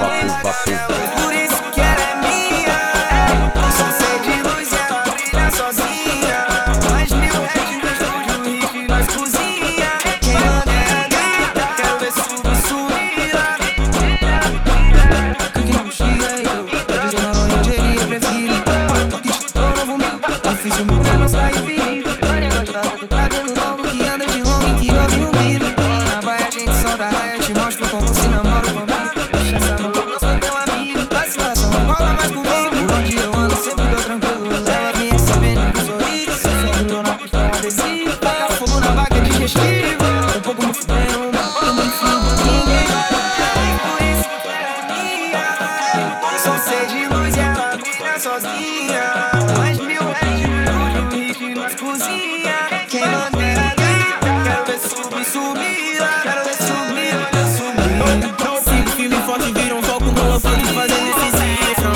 Papo, papo. Por isso que ela é. Sozinha. Mais mil reais luz, riff nós cozinha. Quem manda é a gata. Quero ver subir, subir. Quero ver subir, olha subir. Sigo firme e forte, vira um foco no holofote fazendo esse cifrão.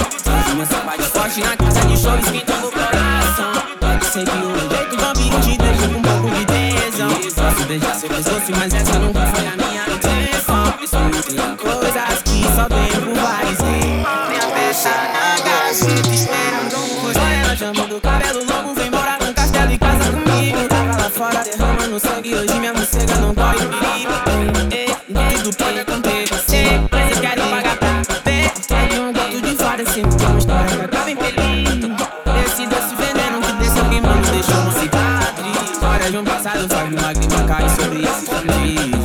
Começa a bate forte na casa de show, esquentando o coração. Pode ser que o jeito do ambiente deixe com um pouco de tesão. Posso beijar seu pescoço, mas essa nunca foi a minha intenção. Tem coisas que só tempo vai dizer. Minha peça na esperando Chamando cabelo longo, vem morar num castelo e casa comigo. Tava lá fora derramando sangue, hoje minha morcega não corre perigo. Tudo pode acontecer, mas eu quero pagar pra ver. Tem um gato de fora, sempre tem uma história que acaba em peligro. Esse doce veneno que desceu queimando deixou uma cicatriz. História de um passado faz lágrima cair sobre esse filme.